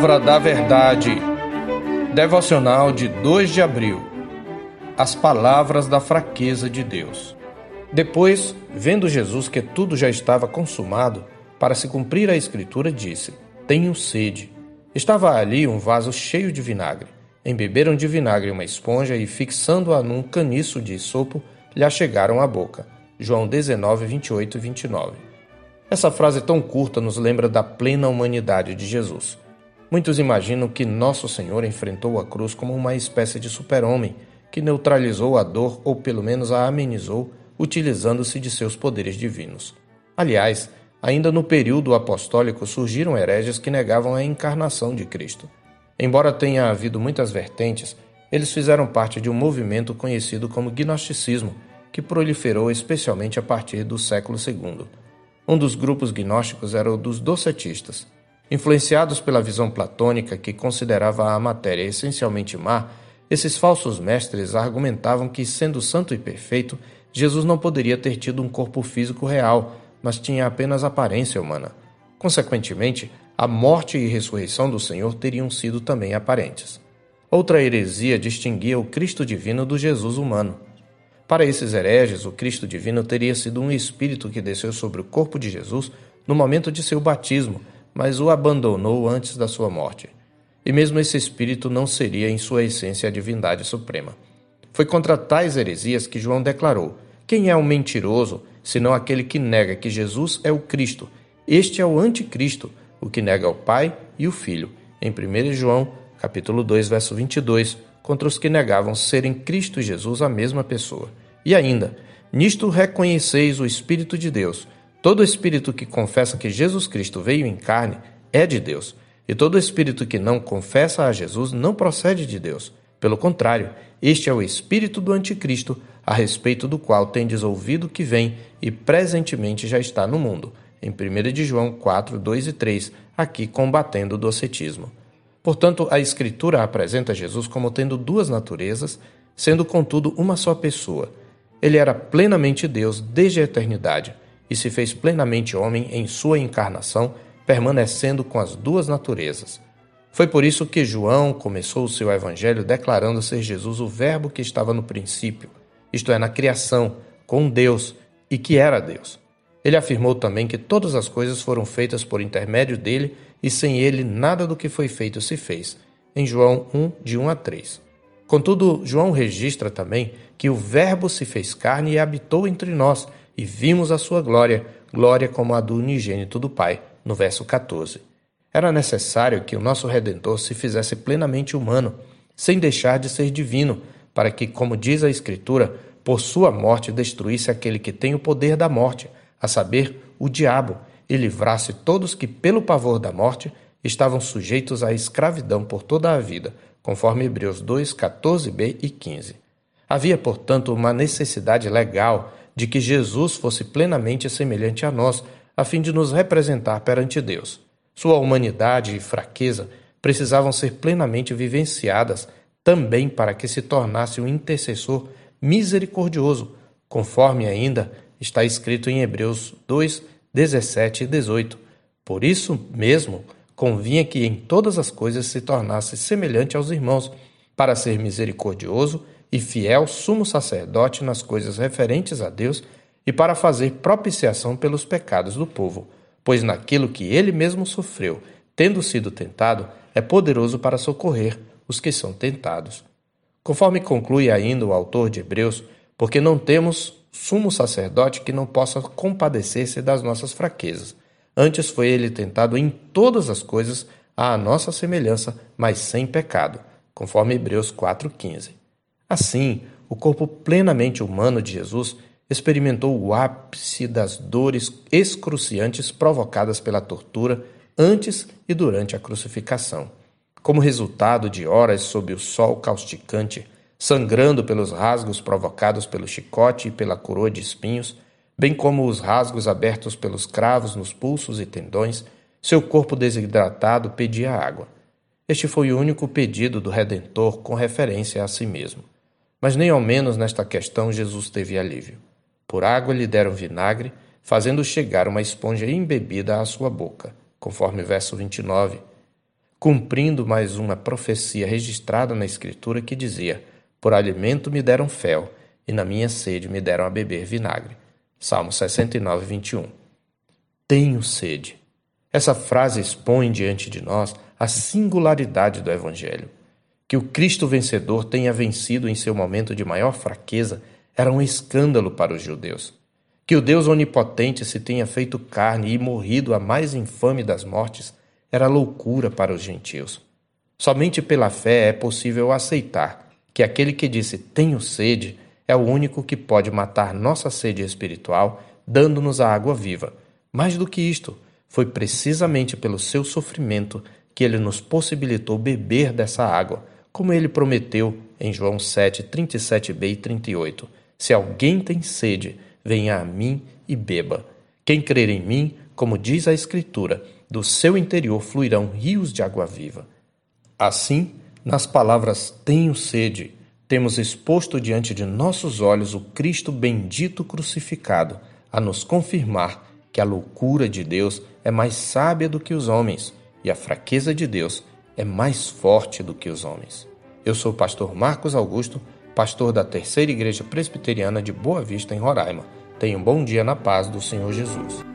Palavra da Verdade. Devocional de 2 de abril. As palavras da fraqueza de Deus. Depois, vendo Jesus que tudo já estava consumado, para se cumprir a Escritura, disse: Tenho sede. Estava ali um vaso cheio de vinagre. Embeberam de vinagre uma esponja e, fixando-a num caniço de sopo, lhe achegaram à boca. João 19, 28 e 29. Essa frase tão curta nos lembra da plena humanidade de Jesus. Muitos imaginam que Nosso Senhor enfrentou a cruz como uma espécie de super-homem que neutralizou a dor ou pelo menos a amenizou utilizando-se de seus poderes divinos. Aliás, ainda no período apostólico surgiram hereges que negavam a encarnação de Cristo. Embora tenha havido muitas vertentes, eles fizeram parte de um movimento conhecido como gnosticismo, que proliferou especialmente a partir do século II. Um dos grupos gnósticos era o dos docetistas. Influenciados pela visão platônica que considerava a matéria essencialmente má, esses falsos mestres argumentavam que, sendo santo e perfeito, Jesus não poderia ter tido um corpo físico real, mas tinha apenas aparência humana. Consequentemente, a morte e ressurreição do Senhor teriam sido também aparentes. Outra heresia distinguia o Cristo divino do Jesus humano. Para esses hereges, o Cristo divino teria sido um espírito que desceu sobre o corpo de Jesus no momento de seu batismo, mas o abandonou antes da sua morte. E mesmo esse espírito não seria em sua essência a divindade suprema. Foi contra tais heresias que João declarou: Quem é o mentiroso, senão aquele que nega que Jesus é o Cristo? Este é o anticristo, o que nega o Pai e o Filho. Em 1 João, capítulo 2, verso 22, contra os que negavam serem Cristo e Jesus a mesma pessoa. E ainda, nisto reconheceis o Espírito de Deus. Todo espírito que confessa que Jesus Cristo veio em carne é de Deus, e todo espírito que não confessa a Jesus não procede de Deus. Pelo contrário, este é o espírito do anticristo, a respeito do qual tendes ouvido que vem e presentemente já está no mundo. Em 1 de João 4, 2 e 3, aqui combatendo o docetismo. Portanto, a Escritura apresenta Jesus como tendo duas naturezas, sendo contudo uma só pessoa. Ele era plenamente Deus desde a eternidade e se fez plenamente homem em sua encarnação, permanecendo com as duas naturezas. Foi por isso que João começou o seu evangelho declarando ser Jesus o Verbo que estava no princípio, isto é, na criação, com Deus e que era Deus. Ele afirmou também que todas as coisas foram feitas por intermédio dele e sem ele nada do que foi feito se fez. Em João 1, de 1 a 3. Contudo, João registra também que o Verbo se fez carne e habitou entre nós, e vimos a sua glória, glória como a do unigênito do Pai, no verso 14. Era necessário que o nosso Redentor se fizesse plenamente humano, sem deixar de ser divino, para que, como diz a Escritura, por sua morte destruísse aquele que tem o poder da morte, a saber, o diabo, e livrasse todos que, pelo pavor da morte, estavam sujeitos à escravidão por toda a vida, conforme Hebreus 2, 14b e 15. Havia, portanto, uma necessidade legal de que Jesus fosse plenamente semelhante a nós, a fim de nos representar perante Deus. Sua humanidade e fraqueza precisavam ser plenamente vivenciadas também para que se tornasse um intercessor misericordioso, conforme ainda está escrito em Hebreus 2, 17 e 18. Por isso mesmo, convinha que em todas as coisas se tornasse semelhante aos irmãos, para ser misericordioso e fiel sumo sacerdote nas coisas referentes a Deus e para fazer propiciação pelos pecados do povo, pois naquilo que ele mesmo sofreu, tendo sido tentado, é poderoso para socorrer os que são tentados. Conforme conclui ainda o autor de Hebreus, porque não temos sumo sacerdote que não possa compadecer-se das nossas fraquezas. Antes foi ele tentado em todas as coisas à nossa semelhança, mas sem pecado, conforme Hebreus 4,15. Assim, o corpo plenamente humano de Jesus experimentou o ápice das dores excruciantes provocadas pela tortura antes e durante a crucificação. Como resultado de horas sob o sol causticante, sangrando pelos rasgos provocados pelo chicote e pela coroa de espinhos, bem como os rasgos abertos pelos cravos nos pulsos e tendões, seu corpo desidratado pedia água. Este foi o único pedido do Redentor com referência a si mesmo. Mas nem ao menos nesta questão Jesus teve alívio. Por água lhe deram vinagre, fazendo chegar uma esponja embebida à sua boca, conforme verso 29. cumprindo mais uma profecia registrada na Escritura que dizia: Por alimento me deram fel, e na minha sede me deram a beber vinagre. Salmo 69, 21. Tenho sede. Essa frase expõe diante de nós a singularidade do Evangelho. Que o Cristo vencedor tenha vencido em seu momento de maior fraqueza era um escândalo para os judeus. Que o Deus onipotente se tenha feito carne e morrido a mais infame das mortes era loucura para os gentios. Somente pela fé é possível aceitar que aquele que disse tenho sede é o único que pode matar nossa sede espiritual, dando-nos a água viva. Mais do que isto, foi precisamente pelo seu sofrimento que ele nos possibilitou beber dessa água, como ele prometeu em João 7, 37b e 38. Se alguém tem sede, venha a mim e beba. Quem crer em mim, como diz a Escritura, do seu interior fluirão rios de água viva. Assim, nas palavras tenho sede, temos exposto diante de nossos olhos o Cristo bendito crucificado, a nos confirmar que a loucura de Deus é mais sábia do que os homens e a fraqueza de Deus é mais forte do que os homens. Eu sou o pastor Marcos Augusto, pastor da Terceira Igreja Presbiteriana de Boa Vista, em Roraima. Tenha um bom dia na paz do Senhor Jesus.